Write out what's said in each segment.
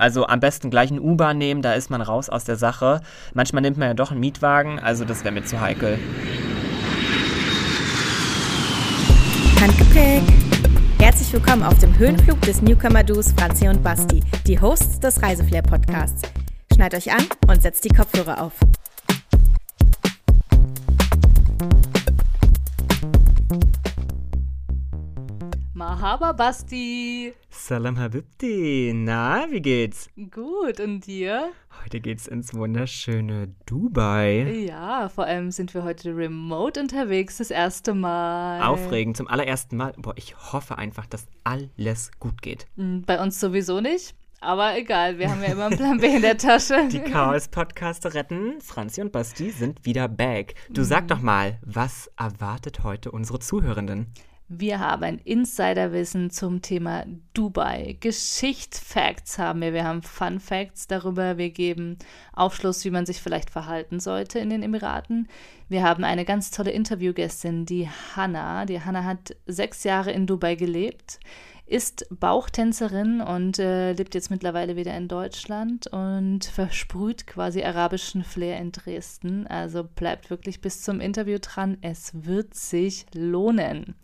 Also am besten gleich ein Uber nehmen, da ist man raus aus der Sache. Manchmal nimmt man ja doch einen Mietwagen, also das wäre mir zu heikel. Handgepäck. Herzlich willkommen auf dem Höhenflug des Newcomer-Duos Franzi und Basti, die Hosts des Reiseflair-Podcasts. Schneid euch an und setzt die Kopfhörer auf. Mahaba Basti. Salam Habibti. Na, wie geht's? Gut, und dir? Heute geht's ins wunderschöne Dubai. Ja, vor allem sind wir heute remote unterwegs, das erste Mal. Aufregend, zum allerersten Mal. Boah, ich hoffe einfach, dass alles gut geht. Hm, bei uns sowieso nicht. Aber egal, wir haben ja immer einen Plan B in der Tasche. Die Chaos-Podcaster retten. Franzi und Basti sind wieder back. Du sag doch mal, was erwartet heute unsere Zuhörenden? Wir haben ein Insiderwissen zum Thema Dubai. Geschichtsfacts haben wir. Wir haben Fun Facts darüber. Wir geben Aufschluss, wie man sich vielleicht verhalten sollte in den Emiraten. Wir haben eine ganz tolle Interviewgästin, die Hanna. Die Hanna hat sechs Jahre in Dubai gelebt ist Bauchtänzerin und äh, lebt jetzt mittlerweile wieder in Deutschland und versprüht quasi arabischen Flair in Dresden. Also bleibt wirklich bis zum Interview dran. Es wird sich lohnen.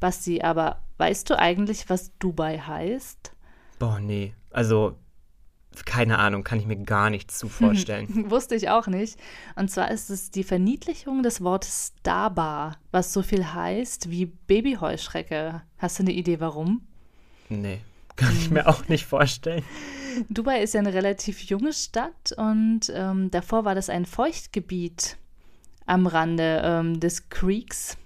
Basti, aber weißt du eigentlich, was Dubai heißt? Boah, nee. Also, keine Ahnung, kann ich mir gar nichts zu vorstellen. Wusste ich auch nicht. Und zwar ist es die Verniedlichung des Wortes Daba, was so viel heißt wie Babyheuschrecke. Hast du eine Idee, warum? Nee, kann ich mir auch nicht vorstellen. Dubai ist ja eine relativ junge Stadt und ähm, davor war das ein Feuchtgebiet am Rande ähm, des Creeks.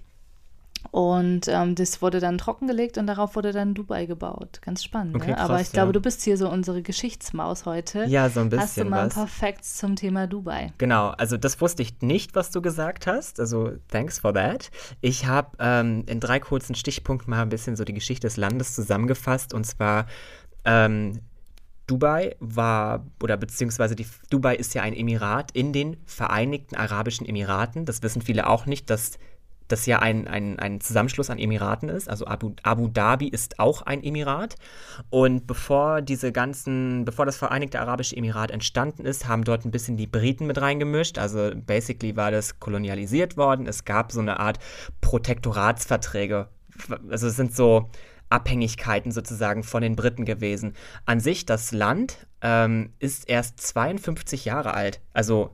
Und ähm, das wurde dann trockengelegt und darauf wurde dann Dubai gebaut. Ganz spannend. Okay, ne? krass, Aber ich glaube, ja. du bist hier so unsere Geschichtsmaus heute. Ja, so ein bisschen Hast du mal was. ein paar Facts zum Thema Dubai? Genau, also das wusste ich nicht, was du gesagt hast. Also thanks for that. Ich habe ähm, in drei kurzen Stichpunkten mal ein bisschen so die Geschichte des Landes zusammengefasst. Und zwar ähm, Dubai war, oder beziehungsweise die, Dubai ist ja ein Emirat in den Vereinigten Arabischen Emiraten. Das wissen viele auch nicht, dass das ja ein, ein, ein Zusammenschluss an Emiraten ist. Also Abu, Abu Dhabi ist auch ein Emirat. Und bevor diese ganzen, bevor das Vereinigte Arabische Emirat entstanden ist, haben dort ein bisschen die Briten mit reingemischt. Also basically war das kolonialisiert worden. Es gab so eine Art Protektoratsverträge. Also es sind so Abhängigkeiten sozusagen von den Briten gewesen. An sich, das Land ähm, ist erst 52 Jahre alt. Also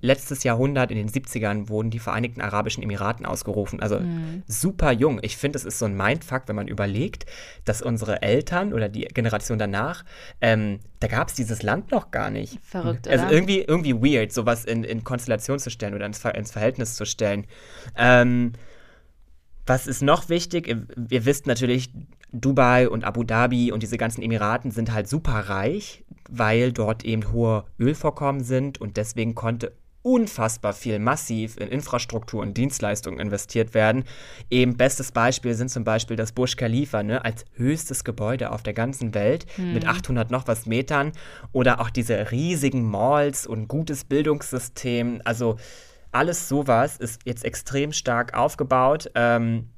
letztes Jahrhundert, in den 70ern, wurden die Vereinigten Arabischen Emiraten ausgerufen. Also super jung. Ich finde, es ist so ein Mindfuck, wenn man überlegt, dass unsere Eltern oder die Generation danach, ähm, da gab es dieses Land noch gar nicht. Verrückt, Also oder? irgendwie, irgendwie weird, sowas in, in Konstellation zu stellen oder ins, Ver ins Verhältnis zu stellen. Ähm, was ist noch wichtig? Ihr wisst natürlich, Dubai und Abu Dhabi und diese ganzen Emiraten sind halt super reich, weil dort eben hohe Ölvorkommen sind und deswegen konnte unfassbar viel massiv in Infrastruktur und Dienstleistungen investiert werden. Eben bestes Beispiel sind zum Beispiel das Burj Khalifa, ne, als höchstes Gebäude auf der ganzen Welt mit 800 noch was Metern oder auch diese riesigen Malls und gutes Bildungssystem. Also alles sowas ist jetzt extrem stark aufgebaut. Ähm,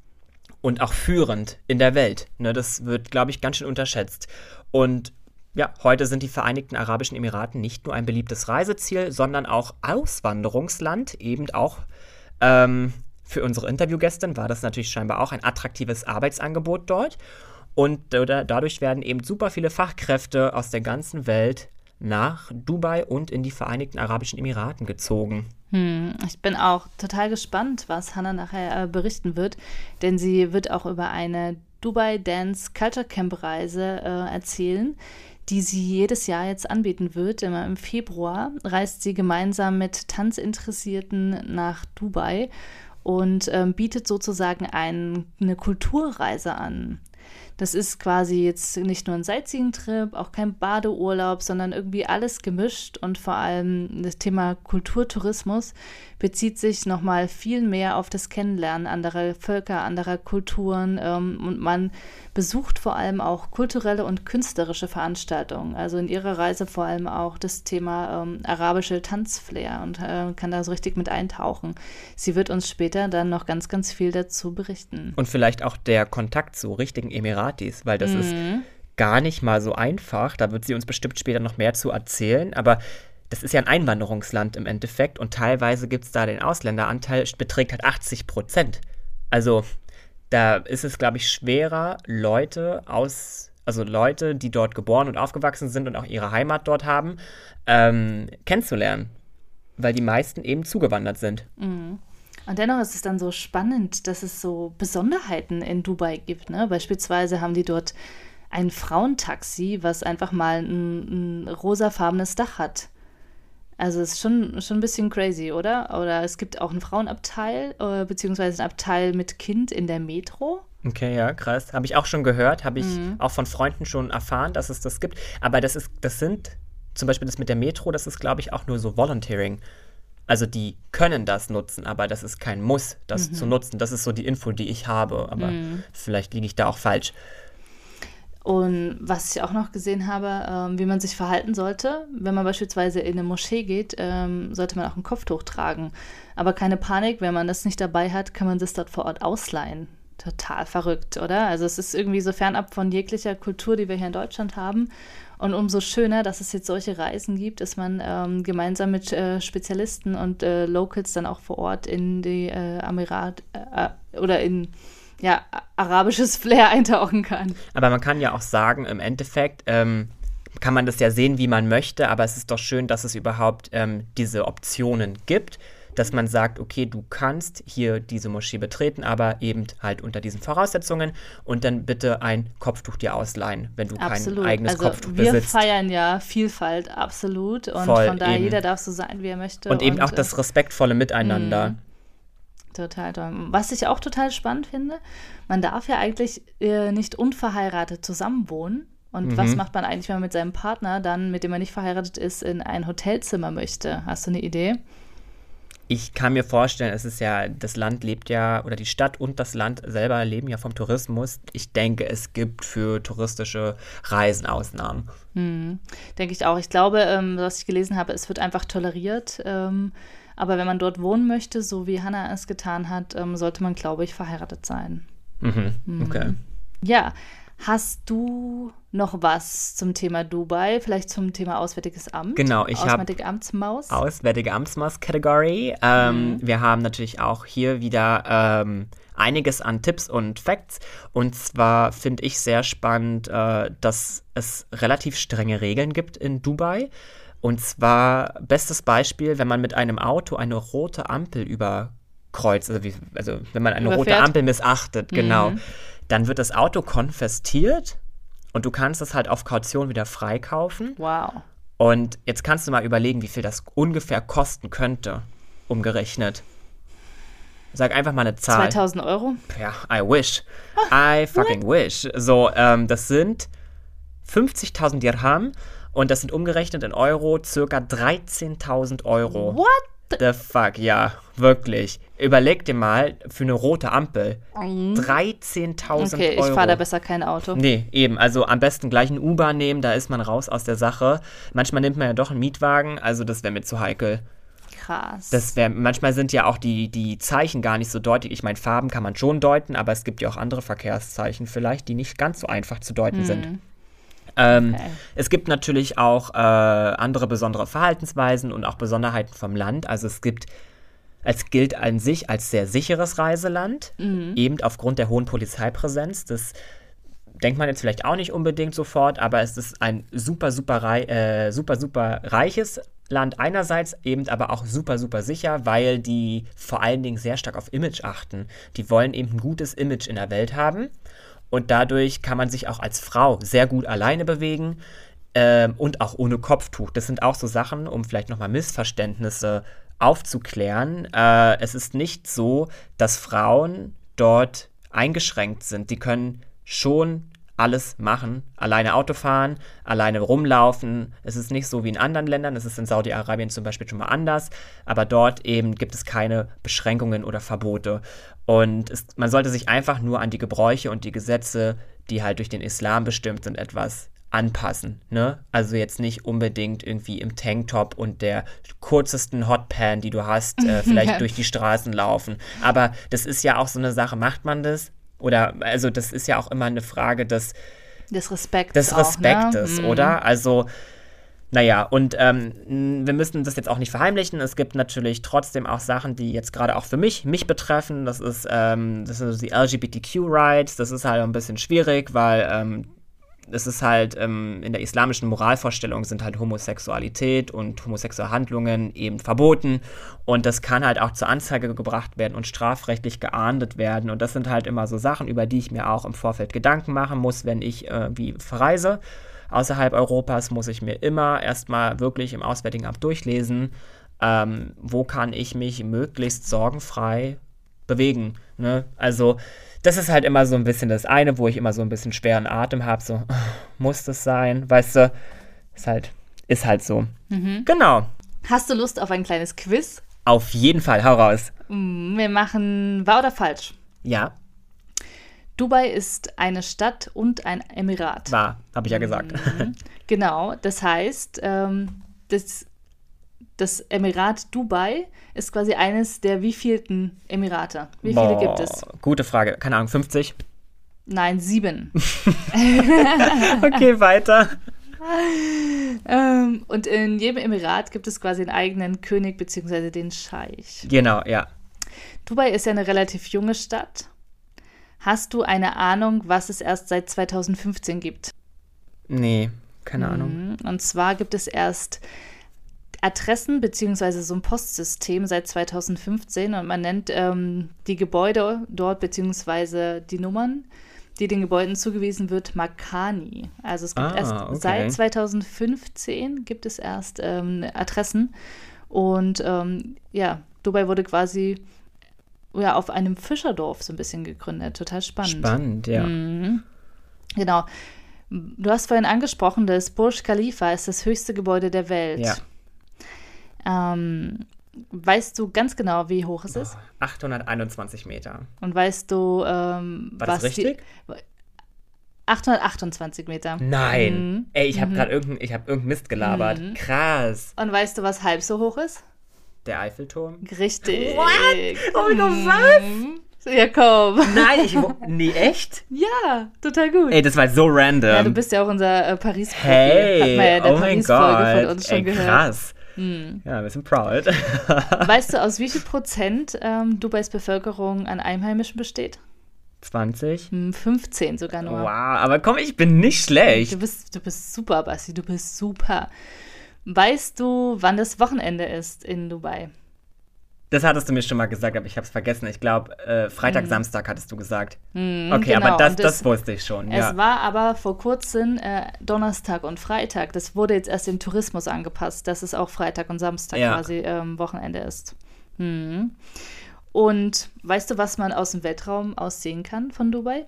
und auch führend in der Welt. Ne, das wird, glaube ich, ganz schön unterschätzt. Und ja, heute sind die Vereinigten Arabischen Emiraten nicht nur ein beliebtes Reiseziel, sondern auch Auswanderungsland, eben auch ähm, für unsere Interviewgästin war das natürlich scheinbar auch ein attraktives Arbeitsangebot dort. Und da- dadurch werden eben super viele Fachkräfte aus der ganzen Welt nach Dubai und in die Vereinigten Arabischen Emiraten gezogen. Hm, ich bin auch total gespannt, was Hannah nachher äh, berichten wird, denn sie wird auch über eine Dubai Dance Culture Camp Reise äh, erzählen, die sie jedes Jahr jetzt anbieten wird. Immer im Februar reist sie gemeinsam mit Tanzinteressierten nach Dubai und ähm, bietet sozusagen ein, eine Kulturreise an. Das ist quasi jetzt nicht nur ein Sightseeing-Trip, auch kein Badeurlaub, sondern irgendwie alles gemischt und vor allem das Thema Kulturtourismus bezieht sich nochmal viel mehr auf das Kennenlernen anderer Völker, anderer Kulturen ähm, und man besucht vor allem auch kulturelle und künstlerische Veranstaltungen. Also in ihrer Reise vor allem auch das Thema ähm, arabische Tanzflair und äh, kann da so richtig mit eintauchen. Sie wird uns später dann noch ganz, ganz viel dazu berichten. Und vielleicht auch der Kontakt zu richtigen Emiratis, weil das ist gar nicht mal so einfach. Da wird sie uns bestimmt später noch mehr zu erzählen. Aber das ist ja ein Einwanderungsland im Endeffekt und teilweise gibt es da den Ausländeranteil, beträgt halt 80 Prozent. Also da ist es, glaube ich, schwerer, Leute aus, also Leute, die dort geboren und aufgewachsen sind und auch ihre Heimat dort haben, ähm, kennenzulernen. Weil die meisten eben zugewandert sind. Mhm. Und dennoch ist es dann so spannend, dass es so Besonderheiten in Dubai gibt. Ne? Beispielsweise haben die dort ein Frauentaxi, was einfach mal ein, ein rosafarbenes Dach hat. Also es ist schon, schon ein bisschen crazy, oder? Oder es gibt auch einen Frauenabteil, äh, beziehungsweise einen Abteil mit Kind in der Metro. Okay, ja, krass. Habe ich auch schon gehört, habe ich mhm. auch von Freunden schon erfahren, dass es das gibt. Aber das ist, das sind, zum Beispiel das mit der Metro, das ist, glaube ich, auch nur so Volunteering. Also die können das nutzen, aber das ist kein Muss, das mhm. zu nutzen. Das ist so die Info, die ich habe. Aber mhm. vielleicht liege ich da auch falsch. Und was ich auch noch gesehen habe, ähm, wie man sich verhalten sollte, wenn man beispielsweise in eine Moschee geht, ähm, sollte man auch ein Kopftuch tragen. Aber keine Panik, wenn man das nicht dabei hat, kann man das dort vor Ort ausleihen. Total verrückt, oder? Also es ist irgendwie so fernab von jeglicher Kultur, die wir hier in Deutschland haben. Und umso schöner, dass es jetzt solche Reisen gibt, dass man ähm, gemeinsam mit äh, Spezialisten und äh, Locals dann auch vor Ort in die äh, Emirat äh, oder in ja, arabisches Flair eintauchen kann. Aber man kann ja auch sagen, im Endeffekt ähm, kann man das ja sehen, wie man möchte, aber es ist doch schön, dass es überhaupt ähm, diese Optionen gibt dass man sagt, okay, du kannst hier diese Moschee betreten, aber eben halt unter diesen Voraussetzungen und dann bitte ein Kopftuch dir ausleihen, wenn du absolut. kein eigenes also Kopftuch wir besitzt. Wir feiern ja Vielfalt absolut und Voll, von daher eben. jeder darf so sein, wie er möchte. Und, und eben auch das respektvolle Miteinander. Mh. Total toll. Was ich auch total spannend finde, man darf ja eigentlich äh, nicht unverheiratet zusammenwohnen. Und mhm. was macht man eigentlich, wenn man mit seinem Partner dann, mit dem man nicht verheiratet ist, in ein Hotelzimmer möchte? Hast du eine Idee? Ich kann mir vorstellen, es ist ja, das Land lebt ja, oder die Stadt und das Land selber leben ja vom Tourismus. Ich denke, es gibt für touristische Reisen Ausnahmen. Hm, denke ich auch. Ich glaube, ähm, was ich gelesen habe, es wird einfach toleriert. Ähm, aber wenn man dort wohnen möchte, so wie Hannah es getan hat, ähm, sollte man, glaube ich, verheiratet sein. Mhm. mhm. Okay. Ja, Hast du noch was zum Thema Dubai, vielleicht zum Thema Auswärtiges Amt? Genau, ich habe Auswärtige Amtsmaus. Auswärtige Amtsmaus-Kategorie. Ähm, mhm. Wir haben natürlich auch hier wieder ähm, einiges an Tipps und Facts. Und zwar finde ich sehr spannend, äh, dass es relativ strenge Regeln gibt in Dubai. Und zwar, bestes Beispiel, wenn man mit einem Auto eine rote Ampel überkreuzt, also, wie, also wenn man eine Überfährt. rote Ampel missachtet, genau. Mhm dann wird das Auto konfestiert und du kannst es halt auf Kaution wieder freikaufen. Wow. Und jetzt kannst du mal überlegen, wie viel das ungefähr kosten könnte, umgerechnet. Sag einfach mal eine Zahl. 2000 Euro? Ja, I wish. I fucking wish. So, ähm, das sind 50.000 Dirham und das sind umgerechnet in Euro circa 13.000 Euro. What? The fuck, ja, wirklich. Überleg dir mal für eine rote Ampel. Mhm. 13.000 okay, Euro. ich fahre da besser kein Auto. Nee, eben. Also am besten gleich ein U-Bahn nehmen, da ist man raus aus der Sache. Manchmal nimmt man ja doch einen Mietwagen, also das wäre mir zu heikel. Krass. Das wär, manchmal sind ja auch die, die Zeichen gar nicht so deutlich. Ich meine, Farben kann man schon deuten, aber es gibt ja auch andere Verkehrszeichen vielleicht, die nicht ganz so einfach zu deuten mhm. sind. Ähm, okay. Es gibt natürlich auch äh, andere besondere Verhaltensweisen und auch Besonderheiten vom Land. Also es gibt, es gilt an sich als sehr sicheres Reiseland, mhm. eben aufgrund der hohen Polizeipräsenz. Das denkt man jetzt vielleicht auch nicht unbedingt sofort, aber es ist ein super, super, rei äh, super, super reiches Land einerseits, eben aber auch super, super sicher, weil die vor allen Dingen sehr stark auf Image achten. Die wollen eben ein gutes Image in der Welt haben und dadurch kann man sich auch als Frau sehr gut alleine bewegen ähm, und auch ohne Kopftuch. Das sind auch so Sachen, um vielleicht nochmal Missverständnisse aufzuklären. Äh, es ist nicht so, dass Frauen dort eingeschränkt sind. Die können schon alles machen. Alleine Auto fahren, alleine rumlaufen. Es ist nicht so wie in anderen Ländern. Es ist in Saudi-Arabien zum Beispiel schon mal anders. Aber dort eben gibt es keine Beschränkungen oder Verbote. Und es, man sollte sich einfach nur an die Gebräuche und die Gesetze, die halt durch den Islam bestimmt sind, etwas anpassen. Ne? Also jetzt nicht unbedingt irgendwie im Tanktop und der kurzesten Hotpan, die du hast, äh, vielleicht durch die Straßen laufen. Aber das ist ja auch so eine Sache, macht man das? Oder also das ist ja auch immer eine Frage des Des Respekts. Des Respektes, auch, ne? oder? Also, naja, und ähm, wir müssen das jetzt auch nicht verheimlichen. Es gibt natürlich trotzdem auch Sachen, die jetzt gerade auch für mich, mich betreffen. Das ist, ähm, das sind die LGBTQ-Rights. Das ist halt ein bisschen schwierig, weil ähm, es ist halt ähm, in der islamischen Moralvorstellung sind halt Homosexualität und homosexuelle Handlungen eben verboten und das kann halt auch zur Anzeige gebracht werden und strafrechtlich geahndet werden und das sind halt immer so Sachen, über die ich mir auch im Vorfeld Gedanken machen muss, wenn ich äh, wie verreise. Außerhalb Europas muss ich mir immer erstmal wirklich im Auswärtigen Amt durchlesen, ähm, wo kann ich mich möglichst sorgenfrei bewegen. Ne? Also das ist halt immer so ein bisschen das eine, wo ich immer so ein bisschen schweren Atem habe, so, muss das sein? Weißt du, ist halt, ist halt so. Mhm. Genau. Hast du Lust auf ein kleines Quiz? Auf jeden Fall, hau raus. Mm, Wir machen wahr oder falsch. Ja, Dubai ist eine Stadt und ein Emirat. war, habe ich ja gesagt. Mhm. Genau, das heißt, ähm, das, das Emirat Dubai ist quasi eines der wievielten Emirate? Wie viele Boah, gibt es? Gute Frage. Keine Ahnung, 50? Nein, sieben. Okay, weiter. ähm, und in jedem Emirat gibt es quasi einen eigenen König bzw. den Scheich. Genau, ja. Dubai ist ja eine relativ junge Stadt. Hast du eine Ahnung, was es erst seit 2015 gibt? Nee, keine Ahnung. Mhm. Und zwar gibt es erst Adressen beziehungsweise so ein Postsystem seit 2015 und man nennt ähm, die Gebäude dort beziehungsweise die Nummern, die den Gebäuden zugewiesen wird, Makani. Also es gibt Ah, erst okay. seit 2015 gibt es erst ähm, Adressen und ähm, ja, Dubai wurde quasi ja, auf einem Fischerdorf so ein bisschen gegründet. Total spannend. Spannend, ja. Mhm. Genau. Du hast vorhin angesprochen, das Burj Khalifa ist das höchste Gebäude der Welt. Ja. Ähm, weißt du ganz genau, wie hoch es ist? 821 Meter. Und weißt du, ähm, War was das richtig? die 828 Meter. Nein. Mhm. Ey, ich habe gerade irgendein, ich hab irgendeinen Mist gelabert. Mhm. Krass. Und weißt du, was halb so hoch ist? Der Eiffelturm? Richtig. What? Oh mein Gott, was? Mhm. Ja, komm. Nein, ich. Nee, echt? Ja, total gut. Ey, das war so random. ja, du bist ja auch unser äh, Paris-Profi. hey, ja oh mein Gott. von uns schon Ey, gehört. krass. Mhm. Ja, wir sind proud. Weißt du, aus wie viel Prozent ähm, Dubais Bevölkerung an Einheimischen besteht? 20? Hm, 15 sogar nur. Wow, aber komm, ich bin nicht schlecht. Du bist, du bist super, Basti, du bist super. Weißt du, wann das Wochenende ist in Dubai? Das hattest du mir schon mal gesagt, aber ich habe es vergessen. Ich glaube, äh, Freitag, Samstag hattest du gesagt. Hm, Okay, genau, aber das, und das, wusste ich schon. Es Ja. war aber vor kurzem äh, Donnerstag und Freitag. Das wurde jetzt erst dem Tourismus angepasst, dass es auch Freitag und Samstag Ja. quasi ähm, Wochenende ist. Hm. Und weißt du, was man aus dem Weltraum aus sehen kann von Dubai?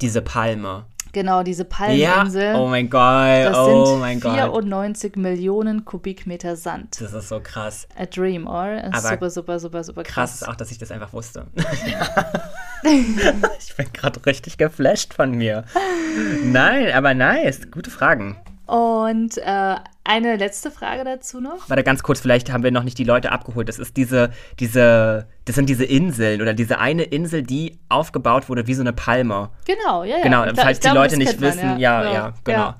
Diese Palme. Genau, diese Ja, Palmeninsel. oh mein Gott, das oh sind mein Gott. 94 Millionen Kubikmeter Sand. Das ist so krass. A dream, or? Aber super, super, super, super Krass krass. ist auch, dass ich das einfach wusste. ich bin gerade richtig geflasht von mir. Nein, aber nice. Gute Fragen. Und äh, eine letzte Frage dazu noch. Warte, ganz kurz, vielleicht haben wir noch nicht die Leute abgeholt. Das ist diese, diese, das sind diese Inseln oder diese eine Insel, die aufgebaut wurde wie so eine Palme. Genau, ja, ja. Genau, falls ich die glaube, Leute nicht man, wissen, ja, ja, genau.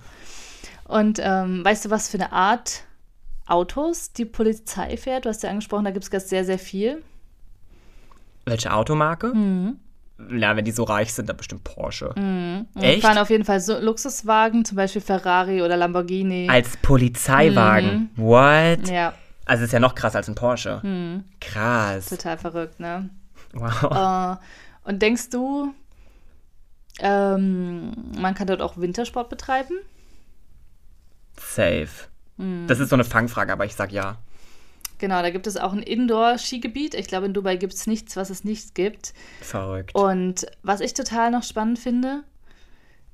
Und ähm, weißt du, was für eine Art Autos die Polizei fährt? Du hast ja angesprochen, da gibt es sehr, sehr viel. Welche Automarke? Mhm. Ja, wenn die so reich sind, dann bestimmt Porsche. Und Echt? fahren auf jeden Fall so Luxuswagen, zum Beispiel Ferrari oder Lamborghini. Als Polizeiwagen. What? Mhm. ja, Mhm. Also ist ja noch krasser als ein Porsche. Krass. total verrückt, ne? Wow. Äh, und denkst du, ähm, man kann dort auch Wintersport betreiben? Safe. Mhm. Das ist so eine Fangfrage, aber ich sag ja. Genau, da gibt es auch ein Indoor-Skigebiet. Ich glaube, in Dubai gibt es nichts, was es nicht gibt. Verrückt. Und was ich total noch spannend finde,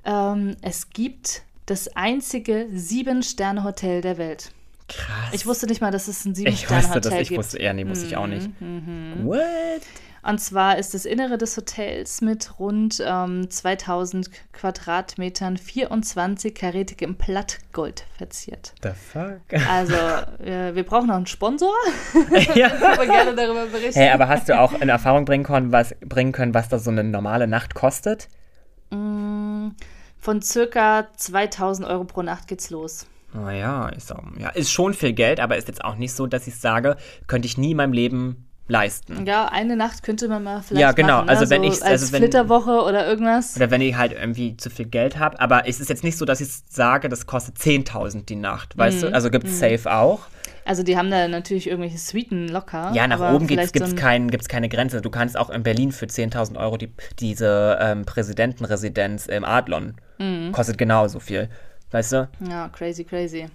ähm, es gibt das einzige Sieben-Sterne-Hotel der Welt. Krass. Ich wusste nicht mal, dass es ein ich wusste Sieben-Sterne-Hotel das, ich gibt. wusste eher, nee, wusste ich auch nicht. Mhm, What? Und zwar ist das Innere des Hotels mit rund ähm, 2000 Quadratmetern 24 karätigem Plattgold verziert. The fuck? Also, äh, wir brauchen noch einen Sponsor. ja. Aber gerne darüber berichten. Hey, aber hast du auch in Erfahrung bringen können, was, bringen können, was da so eine normale Nacht kostet? Mm, Von circa 2000 Euro pro Nacht geht's los. Naja, ist, auch, ja, ist schon viel Geld, aber ist jetzt auch nicht so, dass ich sage, könnte ich nie in meinem Leben leisten. Ja, eine Nacht könnte man mal vielleicht Ja, genau. machen, ne? Also wenn so ich- als also wenn- Flitterwoche oder irgendwas. Oder wenn ich halt irgendwie zu viel Geld habe. Aber es ist jetzt nicht so, dass ich sage, das kostet 10.000 die Nacht, weißt Mhm. du? Also gibt es safe auch. Also die haben da natürlich irgendwelche Suiten locker. Ja, nach oben gibt es so ein- kein, gibt's keine Grenze. Du kannst auch in Berlin für 10.000 Euro die, diese ähm, Präsidentenresidenz im Adlon. Mhm. Kostet genauso viel. Weißt du? Ja, crazy, crazy.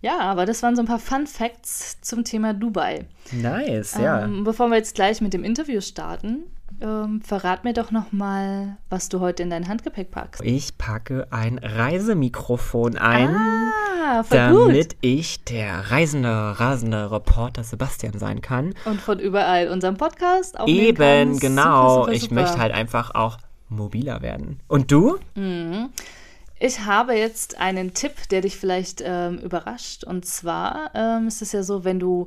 Ja, aber das waren so ein paar Fun Facts zum Thema Dubai. Nice, ja. Ähm, bevor wir jetzt gleich mit dem Interview starten, ähm, verrat mir doch noch mal, was du heute in dein Handgepäck packst. Ich packe ein Reisemikrofon ein. Ah, voll gut. damit ich der reisende, rasende Reporter Sebastian sein kann. Und von überall unseren Podcast aufnehmen. Eben, Super, genau. super, ich super. möchte halt einfach auch mobiler werden. Und du? Ich habe jetzt einen Tipp, der dich vielleicht ähm, überrascht. Und zwar ähm, ist es ja so, wenn du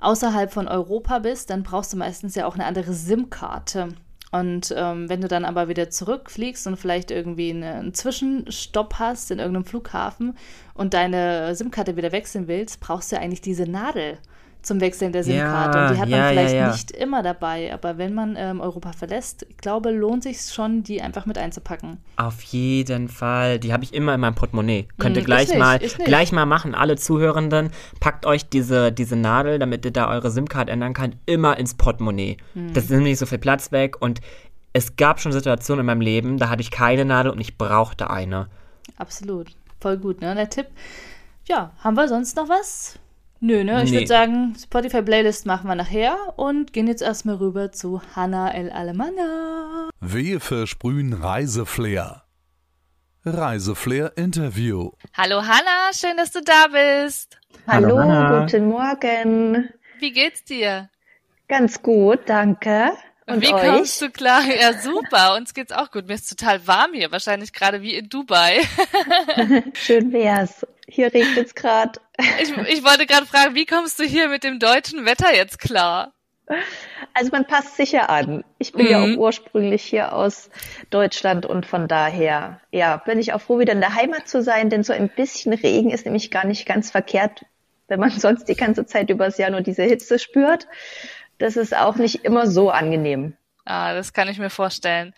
außerhalb von Europa bist, dann brauchst du meistens ja auch eine andere SIM-Karte. Und ähm, wenn du dann aber wieder zurückfliegst und vielleicht irgendwie eine, einen Zwischenstopp hast in irgendeinem Flughafen und deine SIM-Karte wieder wechseln willst, brauchst du ja eigentlich diese Nadel zum Wechseln der SIM-Karte. und die hat man ja, ja, vielleicht ja. nicht immer dabei. Aber wenn man ähm, Europa verlässt, ich glaube, lohnt sich schon, die einfach mit einzupacken. Auf jeden Fall. Die habe ich immer in meinem Portemonnaie. Könnt ihr Hm, gleich nicht, mal gleich mal machen, alle Zuhörenden. Packt euch diese, diese Nadel, damit ihr da eure SIM-Card ändern könnt, immer ins Portemonnaie. Hm. Das nimmt nicht so viel Platz weg. Und es gab schon Situationen in meinem Leben, da hatte ich keine Nadel und ich brauchte eine. Absolut. Voll gut, ne? Der Tipp. Ja, haben wir sonst noch was? Nö, ne? Ich Nee. würde sagen, Spotify-Playlist machen wir nachher und gehen jetzt erstmal rüber zu Hannah El Alemana. Wir versprühen Reiseflair. Reiseflair Interview. Hallo Hanna, schön, dass du da bist. Hallo, Hallo, Hanna. guten Morgen. Wie geht's dir? Ganz gut, danke. Und Wie euch? kommst du klar? Ja, super. Uns geht's auch gut. Mir ist total warm hier, wahrscheinlich gerade wie in Dubai. Schön wär's. Hier regnet es gerade. Ich, ich wollte gerade fragen, wie kommst du hier mit dem deutschen Wetter jetzt klar? Also man passt sicher an. Ich bin ja Mhm. auch ursprünglich hier aus Deutschland und von daher, ja, bin ich auch froh, wieder in der Heimat zu sein, denn so ein bisschen Regen ist nämlich gar nicht ganz verkehrt, wenn man sonst die ganze Zeit übers Jahr nur diese Hitze spürt. Das ist auch nicht immer so angenehm. Ah, das kann ich mir vorstellen.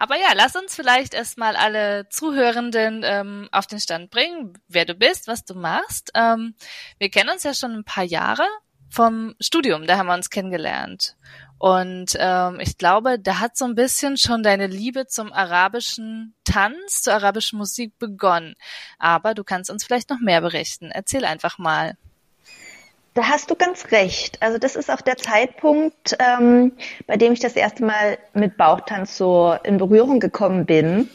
Aber ja, lass uns vielleicht erstmal alle Zuhörenden ähm, auf den Stand bringen, wer du bist, was du machst. Ähm, wir kennen uns ja schon ein paar Jahre vom Studium, da haben wir uns kennengelernt. Und ähm, ich glaube, da hat so ein bisschen schon deine Liebe zum arabischen Tanz, zur arabischen Musik begonnen. Aber du kannst uns vielleicht noch mehr berichten. Erzähl einfach mal. Da hast du ganz recht. Also das ist auch der Zeitpunkt, ähm, bei dem ich das erste Mal mit Bauchtanz so in Berührung gekommen bin.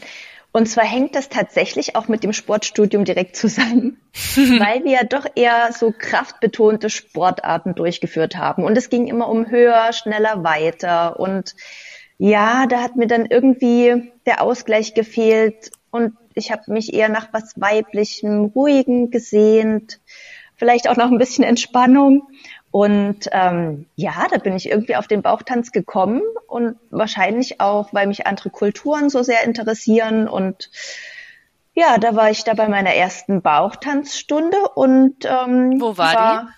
Und zwar hängt das tatsächlich auch mit dem Sportstudium direkt zusammen, weil wir ja doch eher so kraftbetonte Sportarten durchgeführt haben. Und es ging immer um höher, schneller, weiter. Und ja, da hat mir dann irgendwie der Ausgleich gefehlt. Und ich habe mich eher nach was Weiblichem, Ruhigen gesehnt vielleicht auch noch ein bisschen Entspannung. Und ähm, ja, da bin ich irgendwie auf den Bauchtanz gekommen und wahrscheinlich auch, weil mich andere Kulturen so sehr interessieren. Und ja, da war ich da bei meiner ersten Bauchtanzstunde und ähm, Wo war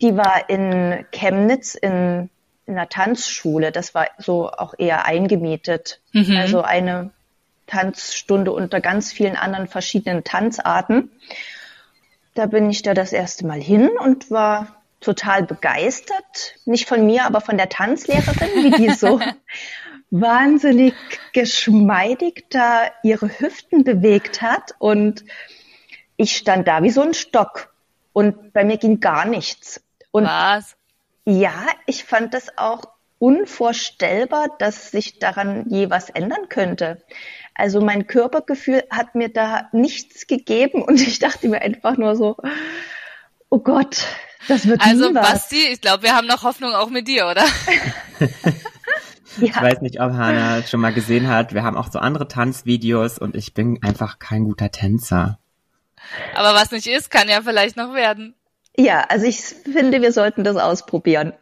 die? Die war in Chemnitz in, in einer Tanzschule. Das war so auch eher eingemietet. Mhm. Also eine Tanzstunde unter ganz vielen anderen verschiedenen Tanzarten. Da bin ich da das erste Mal hin und war total begeistert. Nicht von mir, aber von der Tanzlehrerin, wie die so wahnsinnig geschmeidig da ihre Hüften bewegt hat. Und ich stand da wie so ein Stock. Und bei mir ging gar nichts. Und Was? ja, ich fand das auch unvorstellbar, dass sich daran je was ändern könnte. Also mein Körpergefühl hat mir da nichts gegeben und ich dachte mir einfach nur so, oh Gott, das wird Also nie was. Basti, ich glaube, wir haben noch Hoffnung auch mit dir, oder? Ich ja, weiß nicht, ob Hannah es schon mal gesehen hat. Wir haben auch so andere Tanzvideos und ich bin einfach kein guter Tänzer. Aber was nicht ist, kann ja vielleicht noch werden. ja, also ich finde, wir sollten das ausprobieren.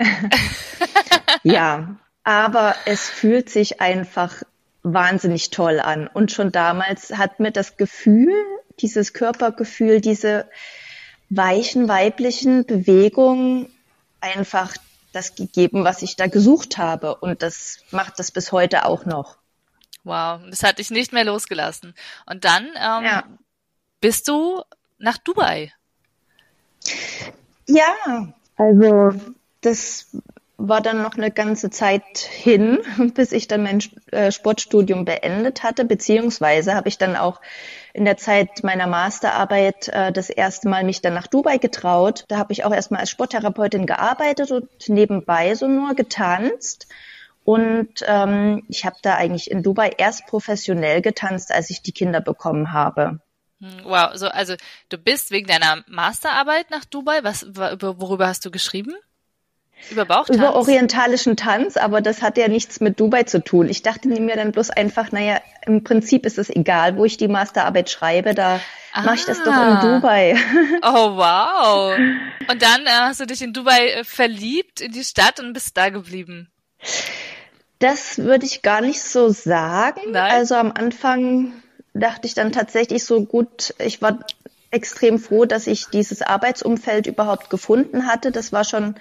ja, aber es fühlt sich einfach wahnsinnig toll an. Und schon damals hat mir das Gefühl, dieses Körpergefühl, diese weichen weiblichen Bewegungen einfach das gegeben, was ich da gesucht habe. Und das macht das bis heute auch noch. Wow, das hat dich nicht mehr losgelassen. Und dann ähm, ja. bist du nach Dubai. Ja, also das war dann noch eine ganze Zeit hin, bis ich dann mein äh, Sportstudium beendet hatte, beziehungsweise habe ich dann auch in der Zeit meiner Masterarbeit äh, das erste Mal mich dann nach Dubai getraut. Da habe ich auch erstmal als Sporttherapeutin gearbeitet und nebenbei so nur getanzt. Und ähm, ich habe da eigentlich in Dubai erst professionell getanzt, als ich die Kinder bekommen habe. Hm, wow, so also du bist wegen deiner Masterarbeit nach Dubai. Was worüber hast du geschrieben? Über Bauchtanz? Über orientalischen Tanz, aber das hat ja nichts mit Dubai zu tun. Ich dachte mir dann bloß einfach, naja, im Prinzip ist es egal, wo ich die Masterarbeit schreibe, da ah. mache ich das doch in ah. Dubai. Oh, wow. Und dann äh, hast du dich in Dubai äh, verliebt, in die Stadt und bist da geblieben. Das würde ich gar nicht so sagen. Nein. Also am Anfang dachte ich dann tatsächlich so gut, ich war extrem froh, dass ich dieses Arbeitsumfeld überhaupt gefunden hatte. Das war schon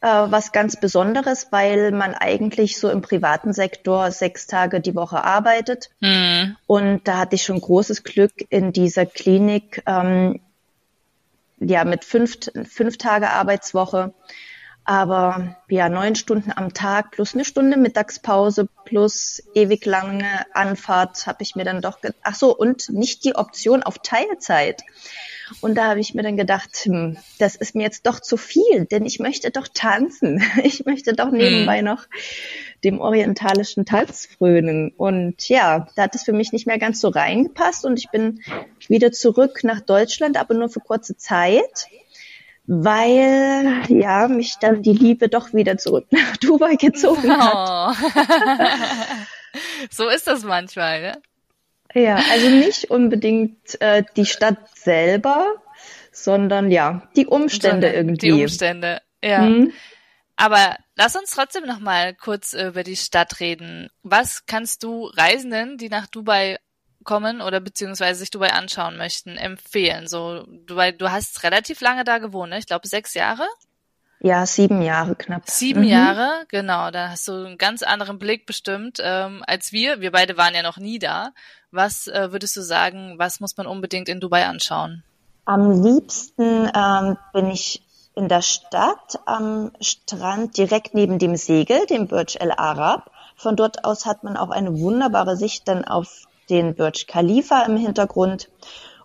äh, was ganz Besonderes, weil man eigentlich so im privaten Sektor sechs Tage die Woche arbeitet. Mhm. Und da hatte ich schon großes Glück in dieser Klinik, ähm, ja, mit fünf, fünf Tage Arbeitswoche. Aber ja, neun Stunden am Tag plus eine Stunde Mittagspause plus ewig lange Anfahrt habe ich mir dann doch, ach so, und nicht die Option auf Teilzeit. Und da habe ich mir dann gedacht, hm, das ist mir jetzt doch zu viel, denn ich möchte doch tanzen. Ich möchte doch nebenbei mhm. noch dem orientalischen Tanz frönen. Und ja, da hat es für mich nicht mehr ganz so reingepasst und ich bin wieder zurück nach Deutschland, aber nur für kurze Zeit weil ja mich dann die Liebe doch wieder zurück nach Dubai gezogen hat. Oh. so ist das manchmal, ne? Ja, also nicht unbedingt äh, die Stadt selber, sondern ja, die Umstände irgendwie. Die Umstände, ja. Mhm. Aber lass uns trotzdem noch mal kurz über die Stadt reden. Was kannst du Reisenden, die nach Dubai kommen oder beziehungsweise sich Dubai anschauen möchten, empfehlen? So, Dubai, du hast relativ lange da gewohnt, ne? Ich glaube sechs Jahre. Ja, sieben Jahre knapp. Sieben mhm. Jahre, genau. Da hast du einen ganz anderen Blick bestimmt ähm, als wir. Wir beide waren ja noch nie da. Was äh, würdest du sagen, was muss man unbedingt in Dubai anschauen? Am liebsten ähm, bin ich in der Stadt am Strand direkt neben dem Segel, dem Burj El Arab. Von dort aus hat man auch eine wunderbare Sicht dann auf den Burj Khalifa im Hintergrund.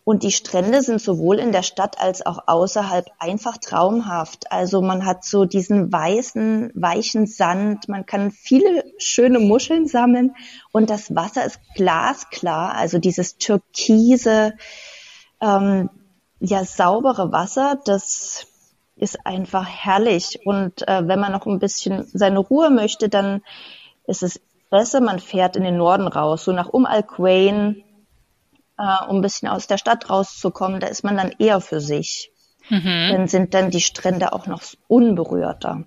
Und die Strände sind sowohl in der Stadt als auch außerhalb einfach traumhaft. Also man hat so diesen weißen, weichen Sand, man kann viele schöne Muscheln sammeln und das Wasser ist glasklar, also dieses türkise, ähm, ja saubere Wasser, das ist einfach herrlich. Und äh, wenn man noch ein bisschen seine Ruhe möchte, dann ist es besser, man fährt in den Norden raus, so nach Um Al-Quain, äh, um ein bisschen aus der Stadt rauszukommen, da ist man dann eher für sich. Mhm. Dann sind dann die Strände auch noch unberührter.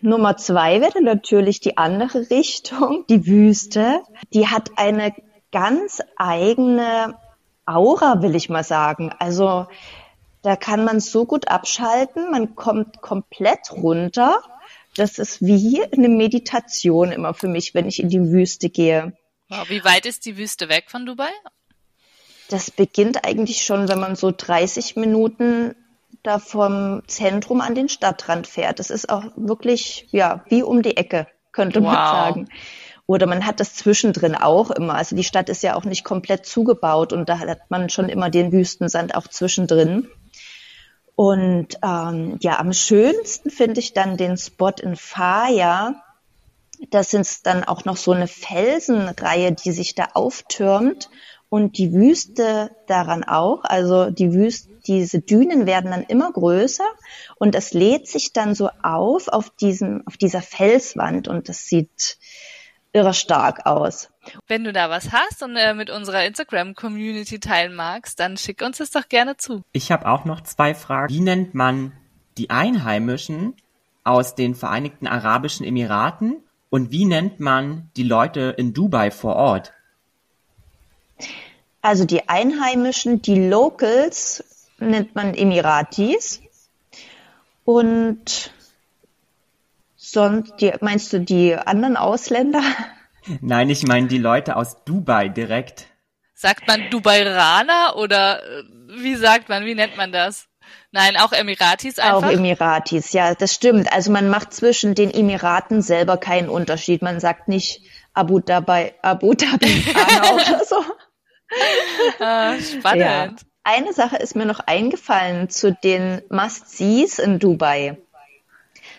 Nummer zwei wäre natürlich die andere Richtung, die Wüste. Die hat eine ganz eigene Aura, will ich mal sagen. Also da kann man so gut abschalten, man kommt komplett runter. Das ist wie eine Meditation immer für mich, wenn ich in die Wüste gehe. Wow, wie weit ist die Wüste weg von Dubai? das beginnt eigentlich schon, wenn man so 30 Minuten da vom Zentrum an den Stadtrand fährt. Das ist auch wirklich, ja, wie um die Ecke, könnte wow. man sagen. Oder man hat das zwischendrin auch immer. Also die Stadt ist ja auch nicht komplett zugebaut und da hat man schon immer den Wüstensand auch zwischendrin. Und ähm, ja, am schönsten finde ich dann den Spot in Faya. Das sind dann auch noch so eine Felsenreihe, die sich da auftürmt und die Wüste daran auch. Also die Wüste, diese Dünen werden dann immer größer und es lädt sich dann so auf auf diesem, auf dieser Felswand und das sieht irre stark aus. Wenn du da was hast und äh, mit unserer Instagram-Community teilen magst, dann schick uns das doch gerne zu. Ich habe auch noch zwei Fragen. Wie nennt man die Einheimischen aus den Vereinigten Arabischen Emiraten Und wie nennt man die Leute in Dubai vor Ort? Also die Einheimischen, die Locals, nennt man Emiratis. Und sonst, die, meinst du die anderen Ausländer? Nein, ich meine die Leute aus Dubai direkt. Sagt man Dubairaner oder äh, wie sagt man, wie nennt man das? Nein, auch Emiratis einfach? Auch Emiratis, ja, das stimmt. Also man macht zwischen den Emiraten selber keinen Unterschied. Man sagt nicht Abu Dhabi, Abu Dhabi oder so. Ah, spannend. Ja. Eine Sache ist mir noch eingefallen zu den Must-Sees in Dubai.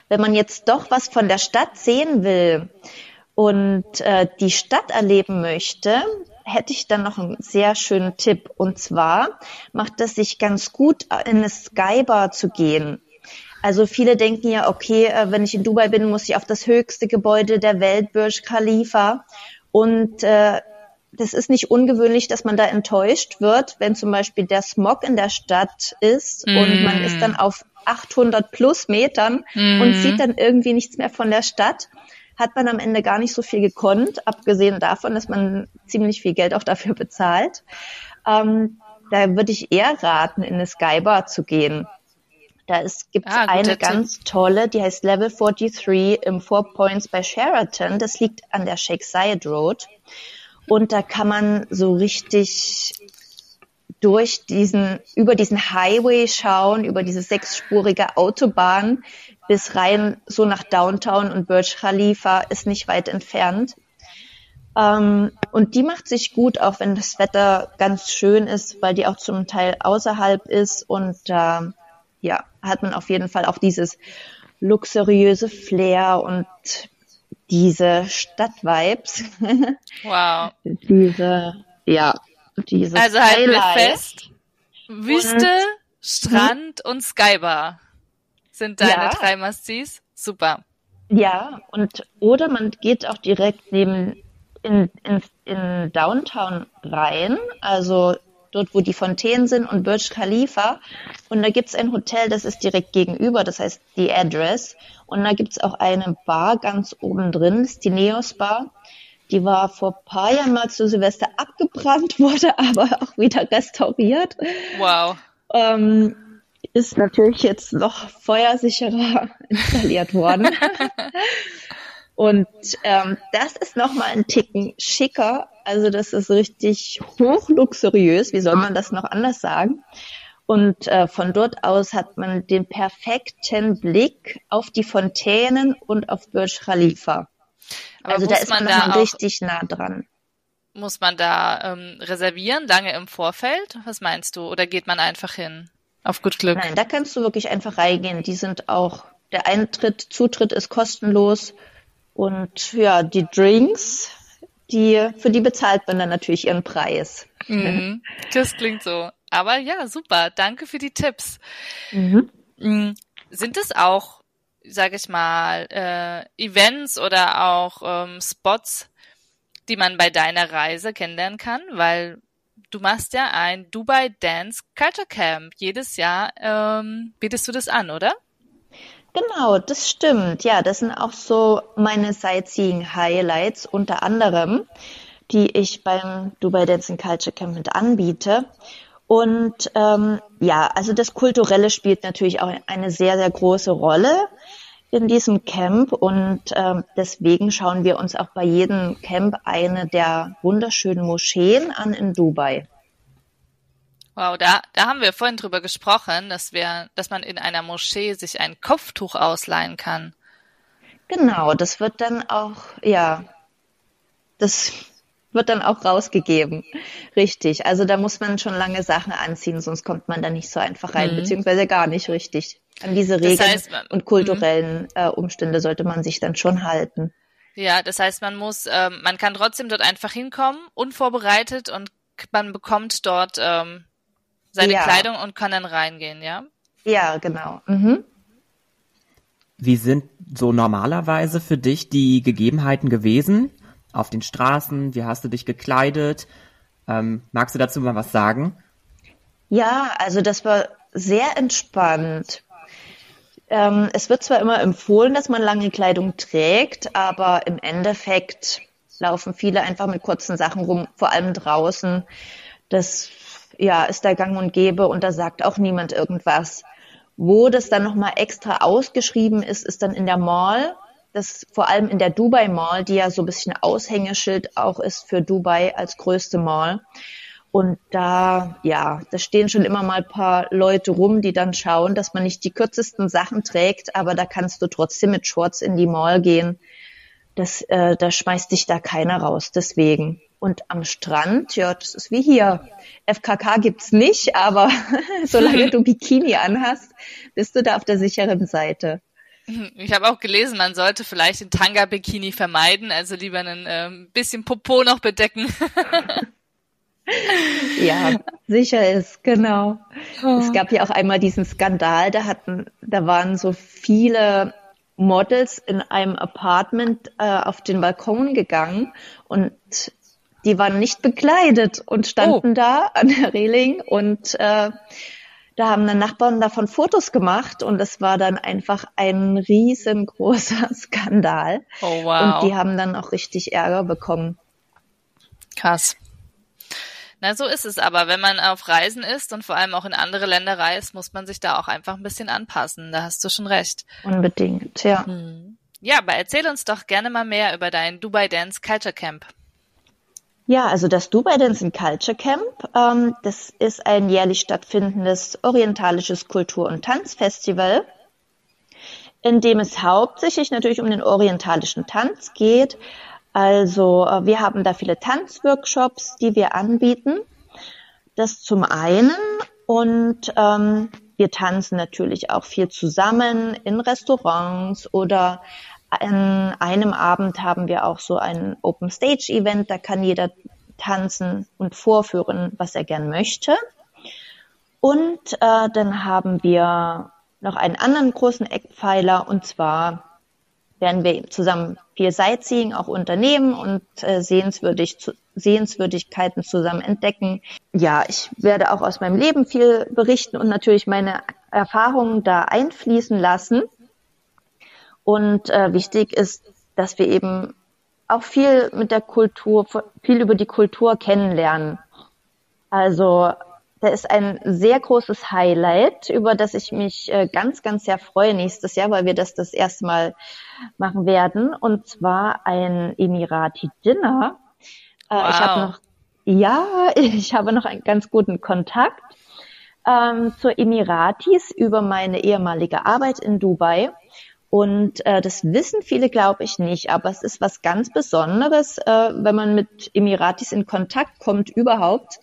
Wenn man jetzt doch was von der Stadt sehen will und äh, die Stadt erleben möchte, hätte ich dann noch einen sehr schönen Tipp. Und zwar macht es sich ganz gut, in eine Skybar zu gehen. Also viele denken ja, okay, äh, wenn ich in Dubai bin, muss ich auf das höchste Gebäude der Welt, Burj Khalifa. Und äh, das ist nicht ungewöhnlich, dass man da enttäuscht wird, wenn zum Beispiel der Smog in der Stadt ist mm. und man ist dann auf 800 plus Metern mm. und sieht dann irgendwie nichts mehr von der Stadt hat man am Ende gar nicht so viel gekonnt, abgesehen davon, dass man ziemlich viel Geld auch dafür bezahlt. Ähm, da würde ich eher raten, in eine Skybar zu gehen. Da gibt es ah, eine ganz tolle, die heißt Level 43 im Four Points bei Sheraton. Das liegt an der Sheikh Zayed Road. Und da kann man so richtig durch diesen, über diesen Highway schauen, über diese sechsspurige Autobahn bis rein so nach Downtown und Burj Khalifa ist nicht weit entfernt. Ähm, und die macht sich gut, auch wenn das Wetter ganz schön ist, weil die auch zum Teil außerhalb ist und äh, ja, hat man auf jeden Fall auch dieses luxuriöse Flair und diese Stadtvibes. Wow. diese, ja, diese Also halten wir fest, Wüste, und, Strand und Skybar sind deine ja. drei Must-Sees. Super. Ja, und oder man geht auch direkt neben in, in, in Downtown rein, also dort, wo die Fontänen sind und Burj Khalifa. Und da gibt's ein Hotel, das ist direkt gegenüber, das heißt die Address. Und da gibt's auch eine Bar ganz oben drin, das ist die Neos Bar. Die war vor paar Jahren mal zu Silvester abgebrannt, wurde aber auch wieder restauriert. Wow. Ähm, ist natürlich jetzt noch feuersicherer installiert worden. Und ähm, das ist nochmal ein Ticken schicker. Also das ist richtig hochluxuriös. Wie soll man das noch anders sagen? Und äh, von dort aus hat man den perfekten Blick auf die Fontänen und auf Burj Khalifa. Aber also da ist man, man da richtig nah dran. Muss man da ähm, reservieren, lange im Vorfeld? Was meinst du? Oder geht man einfach hin? Auf gut Glück. Nein, da kannst du wirklich einfach reingehen. Die sind auch, der Eintritt, Zutritt ist kostenlos. Und ja, die Drinks, die, für die bezahlt man dann natürlich ihren Preis. Mhm, das klingt so. Aber ja, super. Danke für die Tipps. Mhm. Mm, sind es auch, sage ich mal, äh, Events oder auch ähm, Spots, die man bei deiner Reise kennenlernen kann? Weil du machst ja ein Dubai Dance Culture Camp. Jedes Jahr ähm, bietest du das an, oder? Genau, das stimmt. Ja, das sind auch so meine Sightseeing-Highlights unter anderem, die ich beim Dubai Dance Culture Camp mit anbiete. Und ähm, ja, also das Kulturelle spielt natürlich auch eine sehr, sehr große Rolle in diesem Camp und ähm, deswegen schauen wir uns auch bei jedem Camp eine der wunderschönen Moscheen an in Dubai. Wow, da, da haben wir vorhin drüber gesprochen, dass wir, dass man in einer Moschee sich ein Kopftuch ausleihen kann. Genau, das wird dann auch, ja, das wird dann auch rausgegeben. Richtig. Also da muss man schon lange Sachen anziehen, sonst kommt man da nicht so einfach rein, mhm. beziehungsweise gar nicht richtig. An diese Regeln das heißt, man, und kulturellen mhm. äh, Umstände sollte man sich dann schon halten. Ja, das heißt, man muss, ähm, man kann trotzdem dort einfach hinkommen, unvorbereitet und man bekommt dort ähm, seine ja. Kleidung und kann dann reingehen, ja? Ja, genau. Mhm. Wie sind so normalerweise für dich die Gegebenheiten gewesen? Auf den Straßen? Wie hast du dich gekleidet? Ähm, magst du dazu mal was sagen? Ja, also das war sehr entspannt. ähm, es wird zwar immer empfohlen, dass man lange Kleidung trägt, aber im Endeffekt laufen viele einfach mit kurzen Sachen rum, vor allem draußen. Das ja, ist da gang und gäbe und da sagt auch niemand irgendwas. Wo das dann nochmal extra ausgeschrieben ist, ist dann in der Mall. Das vor allem in der Dubai Mall, die ja so ein bisschen Aushängeschild auch ist für Dubai als größte Mall. Und da, ja, da stehen schon immer mal ein paar Leute rum, die dann schauen, dass man nicht die kürzesten Sachen trägt, aber da kannst du trotzdem mit Shorts in die Mall gehen. Das, äh, da schmeißt dich da keiner raus, deswegen. Und am Strand, ja, das ist wie hier. FKK gibt's nicht, aber solange du Bikini anhast, bist du da auf der sicheren Seite. Ich habe auch gelesen, man sollte vielleicht den Tanga-Bikini vermeiden, also lieber ein äh, bisschen Popo noch bedecken. ja, sicher ist, genau. Oh. Es gab ja auch einmal diesen Skandal, da hatten, da waren so viele Models in einem Apartment äh, auf den Balkon gegangen und die waren nicht bekleidet und standen oh. da an der Reling und äh, da haben dann Nachbarn davon Fotos gemacht und es war dann einfach ein riesengroßer Skandal. Oh, wow. Und die haben dann auch richtig Ärger bekommen. Krass. Na, so ist es aber. Wenn man auf Reisen ist und vor allem auch in andere Länder reist, muss man sich da auch einfach ein bisschen anpassen. Da hast du schon recht. Unbedingt, ja. Hm. Ja, aber erzähl uns doch gerne mal mehr über dein Dubai Dance Culture Camp. Ja, also das Dubai Dance Culture Camp, ähm, das ist ein jährlich stattfindendes orientalisches Kultur- und Tanzfestival, in dem es hauptsächlich natürlich um den orientalischen Tanz geht, also äh, wir haben da viele Tanzworkshops, die wir anbieten. Das zum einen und ähm, wir tanzen natürlich auch viel zusammen in Restaurants oder an einem Abend haben wir auch so ein Open Stage Event, da kann jeder tanzen und vorführen, was er gern möchte. Und äh, dann haben wir noch einen anderen großen Eckpfeiler und zwar werden wir zusammen viel Sightseeing auch unternehmen und äh, Sehenswürdig, zu, Sehenswürdigkeiten zusammen entdecken. Ja, ich werde auch aus meinem Leben viel berichten und natürlich meine Erfahrungen da einfließen lassen. Und äh, wichtig ist, dass wir eben auch viel mit der Kultur, viel über die Kultur kennenlernen. Also da ist ein sehr großes Highlight, über das ich mich äh, ganz, ganz sehr freue nächstes Jahr, weil wir das das erste Mal machen werden. Und zwar ein Emirati-Dinner. Wow. Äh, ich habe noch, ja, ich habe noch einen ganz guten Kontakt ähm, zur Emiratis über meine ehemalige Arbeit in Dubai. Und äh, das wissen viele, glaube ich, nicht. Aber es ist was ganz Besonderes, äh, wenn man mit Emiratis in Kontakt kommt überhaupt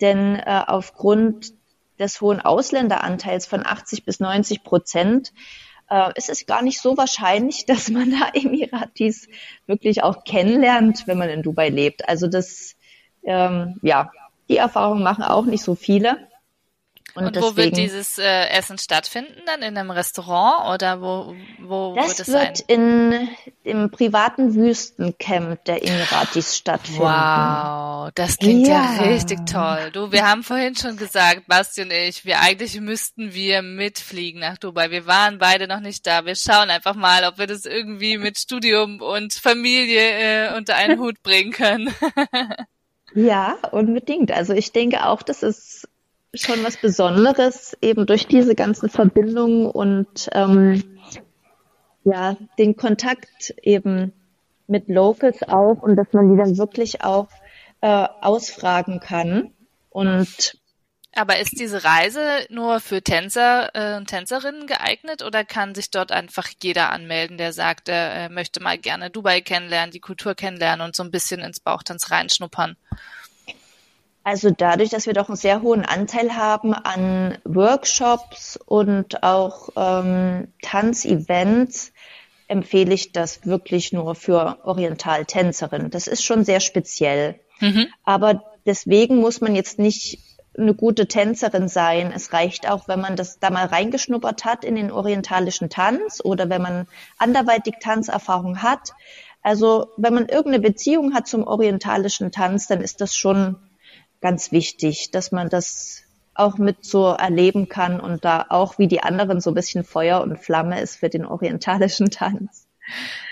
denn äh, aufgrund des hohen Ausländeranteils von 80 bis 90 Prozent äh, ist es gar nicht so wahrscheinlich, dass man da Emiratis wirklich auch kennenlernt, wenn man in Dubai lebt. Also das, ähm, ja, die Erfahrung machen auch nicht so viele. Und, und wo wird dieses äh, Essen stattfinden? Dann in einem Restaurant oder wo, wo das wird es sein? Das wird in im privaten Wüstencamp der Emiratis stattfinden. Wow, das klingt ja. ja. richtig toll. Du, wir haben vorhin schon gesagt, Basti und ich, wir eigentlich müssten wir mitfliegen nach Dubai. Wir waren beide noch nicht da. Wir schauen einfach mal, ob wir das irgendwie mit Studium und Familie äh, unter einen Hut bringen können. Ja, unbedingt. Also ich denke auch, dass es schon was Besonderes, eben durch diese ganzen Verbindungen und ähm, ja, den Kontakt eben mit Locals auch und dass man die dann wirklich auch äh, ausfragen kann. Und aber ist diese Reise nur für Tänzer äh, und Tänzerinnen geeignet oder kann sich dort einfach jeder anmelden, der sagt, er möchte mal gerne Dubai kennenlernen, die Kultur kennenlernen und so ein bisschen ins Bauchtanz reinschnuppern? Also dadurch, dass wir doch einen sehr hohen Anteil haben an Workshops und auch ähm, Tanzevents, empfehle ich das wirklich nur für Orientaltänzerinnen. Das ist schon sehr speziell. Mhm. Aber deswegen muss man jetzt nicht eine gute Tänzerin sein. Es reicht auch, wenn man das da mal reingeschnuppert hat in den orientalischen Tanz oder wenn man anderweitig Tanzerfahrung hat. Also wenn man irgendeine Beziehung hat zum orientalischen Tanz, dann ist das schon ganz wichtig, dass man das auch mit so erleben kann und da auch wie die anderen so ein bisschen Feuer und Flamme ist für den orientalischen Tanz.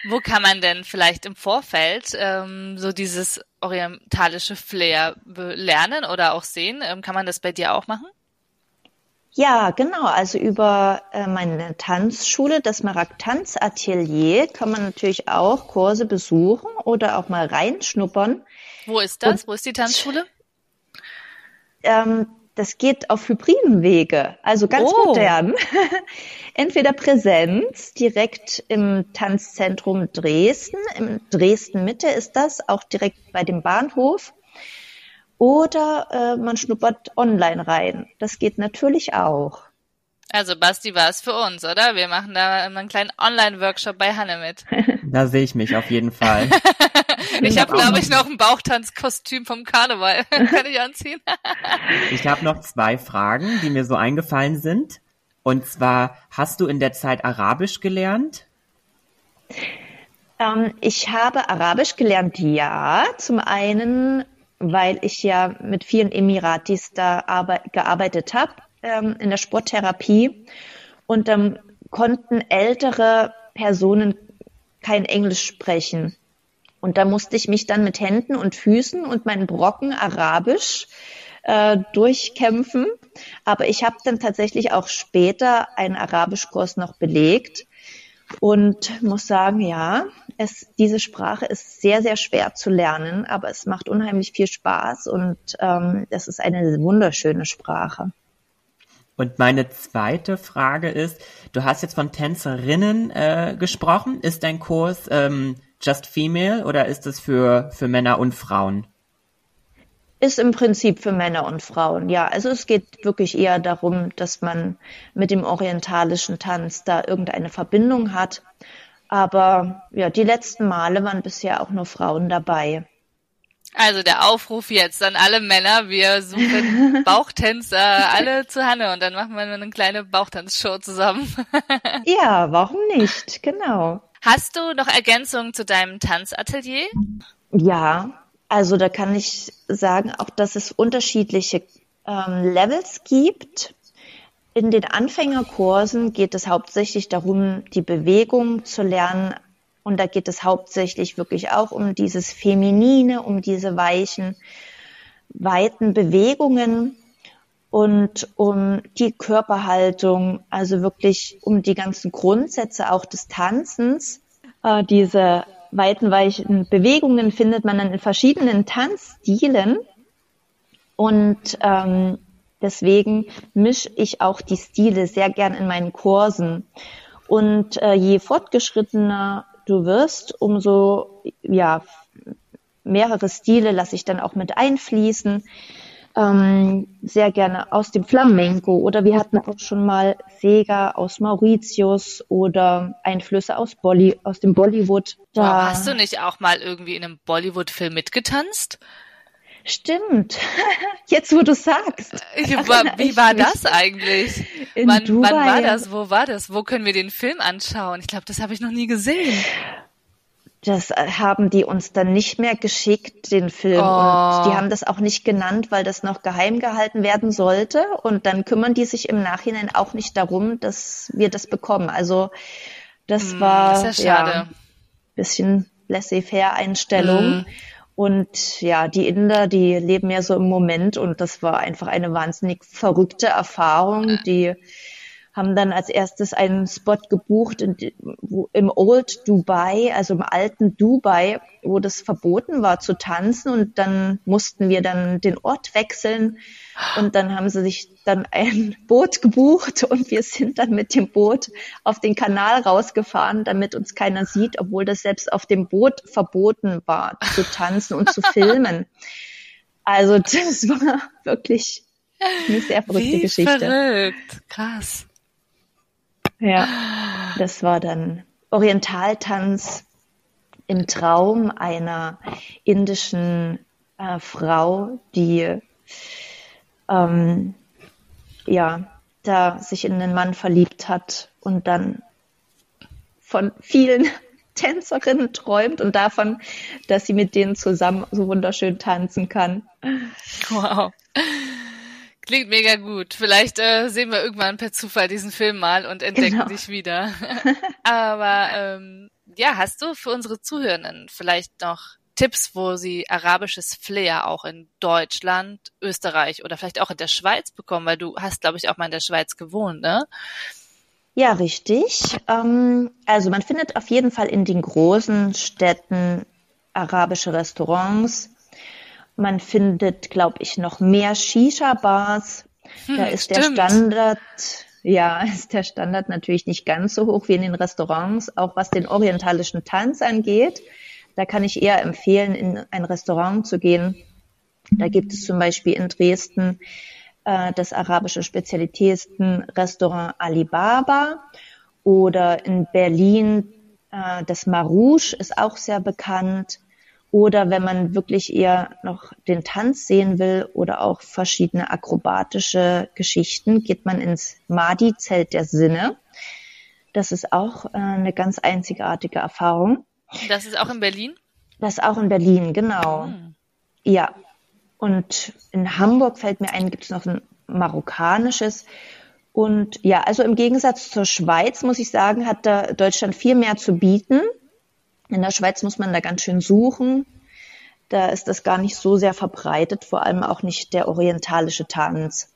Wo kann man denn vielleicht im Vorfeld ähm, so dieses orientalische Flair lernen oder auch sehen? Ähm, kann man das bei dir auch machen? Ja, genau. Also über äh, meine Tanzschule, das Marak Tanzatelier, kann man natürlich auch Kurse besuchen oder auch mal reinschnuppern. Wo ist das? Und, Wo ist die Tanzschule? Ähm, das geht auf hybriden Wege, also ganz oh. modern. Entweder Präsenz direkt im Tanzzentrum Dresden, im Dresden Mitte ist das, auch direkt bei dem Bahnhof. Oder äh, man schnuppert online rein. Das geht natürlich auch. Also Basti war es für uns, oder? Wir machen da einen kleinen Online-Workshop bei Hanne mit. Da sehe ich mich auf jeden Fall. ich habe, glaube ich, noch ein Bauchtanzkostüm vom Karneval. Kann ich anziehen? ich habe noch zwei Fragen, die mir so eingefallen sind. Und zwar, hast du in der Zeit Arabisch gelernt? Ähm, ich habe Arabisch gelernt, ja. Zum einen, weil ich ja mit vielen Emiratis da gearbeitet habe ähm, in der Sporttherapie. Und dann konnten ältere Personen kein Englisch sprechen. Und da musste ich mich dann mit Händen und Füßen und meinen Brocken Arabisch äh, durchkämpfen. Aber ich habe dann tatsächlich auch später einen Arabischkurs noch belegt und muss sagen, ja, es, diese Sprache ist sehr, sehr schwer zu lernen, aber es macht unheimlich viel Spaß und ähm, es ist eine wunderschöne Sprache. Und meine zweite Frage ist, du hast jetzt von Tänzerinnen äh, gesprochen. Ist dein Kurs ähm, just female oder ist es für, für Männer und Frauen? Ist im Prinzip für Männer und Frauen, ja. Also es geht wirklich eher darum, dass man mit dem orientalischen Tanz da irgendeine Verbindung hat. Aber ja, die letzten Male waren bisher auch nur Frauen dabei. Also der Aufruf jetzt an alle Männer, wir suchen Bauchtänzer, alle zu Hanne und dann machen wir eine kleine Bauchtanzshow zusammen. ja, warum nicht? Genau. Hast du noch Ergänzungen zu deinem Tanzatelier? Ja, also da kann ich sagen, auch dass es unterschiedliche ähm, Levels gibt. In den Anfängerkursen geht es hauptsächlich darum, die Bewegung zu lernen. Und da geht es hauptsächlich wirklich auch um dieses Feminine, um diese weichen, weiten Bewegungen und um die Körperhaltung, also wirklich um die ganzen Grundsätze auch des Tanzens. Äh, diese weiten, weichen Bewegungen findet man dann in verschiedenen Tanzstilen. Und ähm, deswegen mische ich auch die Stile sehr gern in meinen Kursen. Und äh, je fortgeschrittener du wirst, umso ja mehrere Stile lasse ich dann auch mit einfließen ähm, sehr gerne aus dem Flamenco oder wir hatten auch schon mal Sega aus Mauritius oder Einflüsse aus, Bolly aus dem Bollywood. Da wow, hast du nicht auch mal irgendwie in einem Bollywood-Film mitgetanzt? Stimmt. Jetzt, wo du sagst. Wie war das eigentlich? Wann, wann, war das? Wo war das? Wo können wir den Film anschauen? Ich glaube, das habe ich noch nie gesehen das äh, haben die uns dann nicht mehr geschickt, den Film. Oh. Und die haben das auch nicht genannt, weil das noch geheim gehalten werden sollte. Und dann kümmern die sich im Nachhinein auch nicht darum, dass wir das bekommen. Also das hm, war das ja, ja bisschen laissez-faire Einstellung. Mm. Und ja, die Inder, die leben ja so im Moment und das war einfach eine wahnsinnig verrückte Erfahrung, die haben dann als erstes einen Spot gebucht in, wo, im Old Dubai, also im alten Dubai, wo das verboten war zu tanzen und dann mussten wir dann den Ort wechseln und dann haben sie sich dann ein Boot gebucht und wir sind dann mit dem Boot auf den Kanal rausgefahren, damit uns keiner sieht, obwohl das selbst auf dem Boot verboten war zu tanzen und zu filmen. Also das war wirklich eine sehr verrückte Wie Geschichte. Verrückt, krass. Ja, das war dann Orientaltanz im Traum einer indischen äh, Frau, die ähm, ja da sich in einen Mann verliebt hat und dann von vielen Tänzerinnen träumt und davon, dass sie mit denen zusammen so wunderschön tanzen kann. Wow. Klingt mega gut. Vielleicht äh, sehen wir irgendwann per Zufall diesen Film mal und entdecken genau. dich wieder. Aber ähm, ja, hast du für unsere Zuhörenden vielleicht noch Tipps, wo sie arabisches Flair auch in Deutschland, Österreich oder vielleicht auch in der Schweiz bekommen? Weil du hast, glaube ich, auch mal in der Schweiz gewohnt, ne? Ja, richtig. Ähm, also man findet auf jeden Fall in den großen Städten arabische Restaurants. Man findet, glaube ich, noch mehr Shisha-Bars. Hm, da ist stimmt. der Standard, ja, ist der Standard natürlich nicht ganz so hoch wie in den Restaurants, auch was den orientalischen Tanz angeht. Da kann ich eher empfehlen, in ein Restaurant zu gehen. Da gibt es zum Beispiel in Dresden äh, das arabische Spezialitätenrestaurant Alibaba oder in Berlin äh, das Marouche ist auch sehr bekannt. Oder wenn man wirklich eher noch den Tanz sehen will oder auch verschiedene akrobatische Geschichten, geht man ins Madi-Zelt der Sinne. Das ist auch äh, eine ganz einzigartige Erfahrung. Das ist auch in Berlin? Das ist auch in Berlin, genau. Hm. Ja. Und in Hamburg fällt mir ein, gibt es noch ein marokkanisches. Und ja, also im Gegensatz zur Schweiz, muss ich sagen, hat da Deutschland viel mehr zu bieten. In der Schweiz muss man da ganz schön suchen. Da ist das gar nicht so sehr verbreitet, vor allem auch nicht der orientalische Tanz.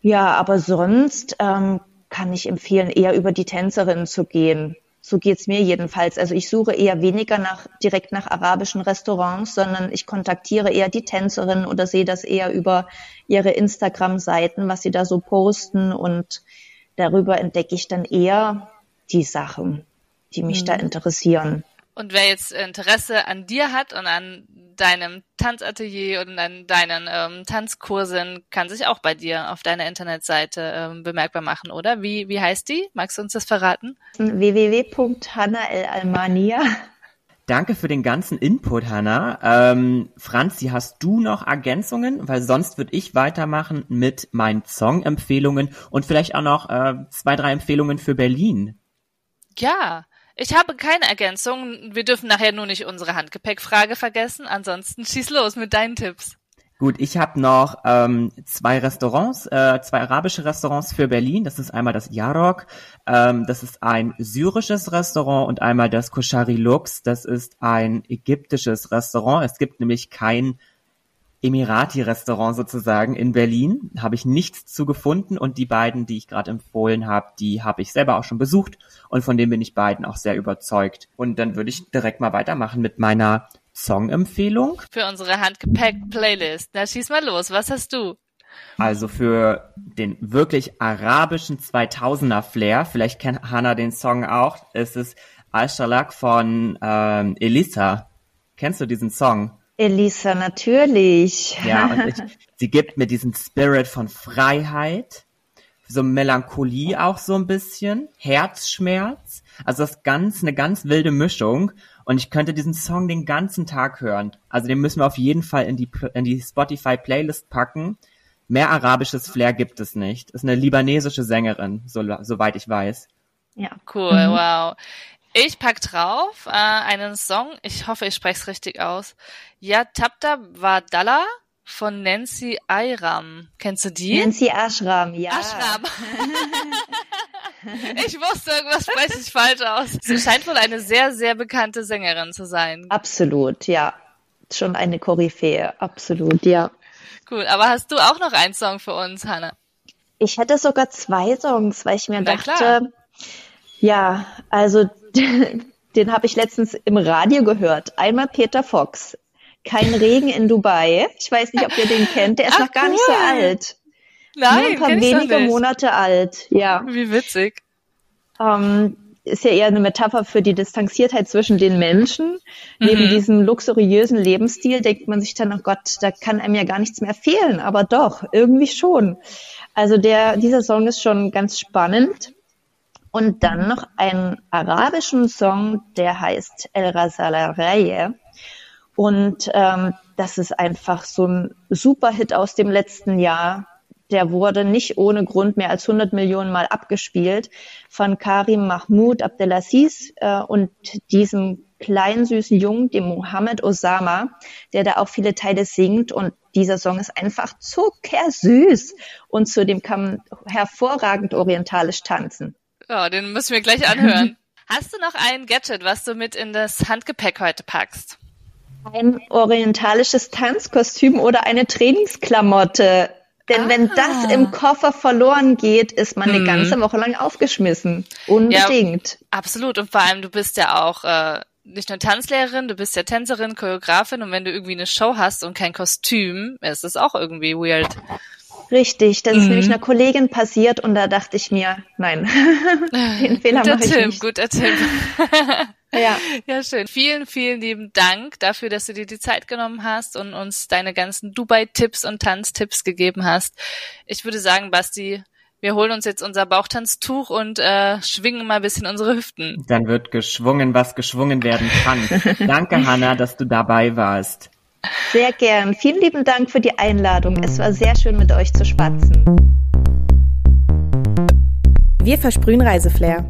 Ja, aber sonst ähm, kann ich empfehlen, eher über die Tänzerin zu gehen. So geht's mir jedenfalls. Also ich suche eher weniger nach, direkt nach arabischen Restaurants, sondern ich kontaktiere eher die Tänzerin oder sehe das eher über ihre Instagram-Seiten, was sie da so posten und darüber entdecke ich dann eher die Sachen die mich mhm. da interessieren. Und wer jetzt Interesse an dir hat und an deinem Tanzatelier und an deinen ähm, Tanzkursen, kann sich auch bei dir auf deiner Internetseite ähm, bemerkbar machen, oder? Wie, wie heißt die? Magst du uns das verraten? www.hannaelalmania. Danke für den ganzen Input, Hanna. Ähm, Franzi, hast du noch Ergänzungen? Weil sonst würde ich weitermachen mit meinen Song-Empfehlungen und vielleicht auch noch äh, zwei, drei Empfehlungen für Berlin. Ja, ich habe keine Ergänzung. Wir dürfen nachher nur nicht unsere Handgepäckfrage vergessen. Ansonsten schieß los mit deinen Tipps. Gut, ich habe noch ähm, zwei Restaurants, äh, zwei arabische Restaurants für Berlin. Das ist einmal das Yarok, ähm, das ist ein syrisches Restaurant und einmal das Koshari Lux, das ist ein ägyptisches Restaurant. Es gibt nämlich kein Emirati-Restaurant sozusagen in Berlin. Habe ich nichts zu gefunden und die beiden, die ich gerade empfohlen habe, die habe ich selber auch schon besucht und von denen bin ich beiden auch sehr überzeugt. Und dann würde ich direkt mal weitermachen mit meiner Song-Empfehlung. Für unsere Handgepäck-Playlist. Na, schieß mal los. Was hast du? Also für den wirklich arabischen 2000er Flair, vielleicht kennt Hannah den Song auch, ist es Al-Shalak von ähm, Elisa. Kennst du diesen Song? Elisa, natürlich. Ja, und ich, sie gibt mir diesen Spirit von Freiheit, so Melancholie auch so ein bisschen, Herzschmerz. Also das ganz, eine ganz wilde Mischung. Und ich könnte diesen Song den ganzen Tag hören. Also den müssen wir auf jeden Fall in die, in die Spotify Playlist packen. Mehr arabisches Flair gibt es nicht. Ist eine libanesische Sängerin, so, soweit ich weiß. Ja, cool, mhm. wow. Ich pack drauf äh, einen Song, ich hoffe, ich spreche es richtig aus. Ja, Tapta Wadalla von Nancy Ayram. Kennst du die? Nancy Ashram, ja. Ashram. ich wusste, irgendwas spreche ich falsch aus. Sie scheint wohl eine sehr, sehr bekannte Sängerin zu sein. Absolut, ja. Schon eine Koryphäe, absolut, ja. Cool, aber hast du auch noch einen Song für uns, Hanna? Ich hätte sogar zwei Songs, weil ich mir Na dachte, klar. Ja, also den habe ich letztens im Radio gehört. Einmal Peter Fox. Kein Regen in Dubai. Ich weiß nicht, ob ihr den kennt. Der ist Ach, noch gar cool. nicht so alt. Nein, Nur ein paar wenige Monate alt. Ja. Wie witzig. Ähm, ist ja eher eine Metapher für die Distanziertheit zwischen den Menschen. Mhm. Neben diesem luxuriösen Lebensstil denkt man sich dann, oh Gott, da kann einem ja gar nichts mehr fehlen. Aber doch, irgendwie schon. Also der, dieser Song ist schon ganz spannend. Und dann noch einen arabischen Song, der heißt El Rasalaraye. Und ähm, das ist einfach so ein super Hit aus dem letzten Jahr. Der wurde nicht ohne Grund mehr als 100 Millionen Mal abgespielt von Karim Mahmoud Abdelaziz äh, und diesem kleinen süßen Jungen, dem Mohammed Osama, der da auch viele Teile singt und dieser Song ist einfach zuckersüß und zudem kann man hervorragend orientalisch tanzen. Ja, den müssen wir gleich anhören. Hast du noch ein Gadget, was du mit in das Handgepäck heute packst? Ein orientalisches Tanzkostüm oder eine Trainingsklamotte. Denn ah. wenn das im Koffer verloren geht, ist man hm. eine ganze Woche lang aufgeschmissen. Unbedingt. Ja, absolut. Und vor allem, du bist ja auch äh, nicht nur Tanzlehrerin, du bist ja Tänzerin, Choreografin und wenn du irgendwie eine Show hast und kein Kostüm, ist das auch irgendwie weird. Richtig, das mhm. ist nämlich einer Kollegin passiert und da dachte ich mir, nein, den Fehler guter mache ich Tipp, nicht. Guter Tipp, ja. Ja, schön. Vielen, vielen lieben Dank dafür, dass du dir die Zeit genommen hast und uns deine ganzen Dubai-Tipps und Tanztipps gegeben hast. Ich würde sagen, Basti, wir holen uns jetzt unser Bauchtanztuch und äh, schwingen mal ein bisschen unsere Hüften. Dann wird geschwungen, was geschwungen werden kann. Danke, Hanna, dass du dabei warst. Sehr gern. Vielen lieben Dank für die Einladung. Es war sehr schön, mit euch zu spatzen. Wir versprühen Reiseflair.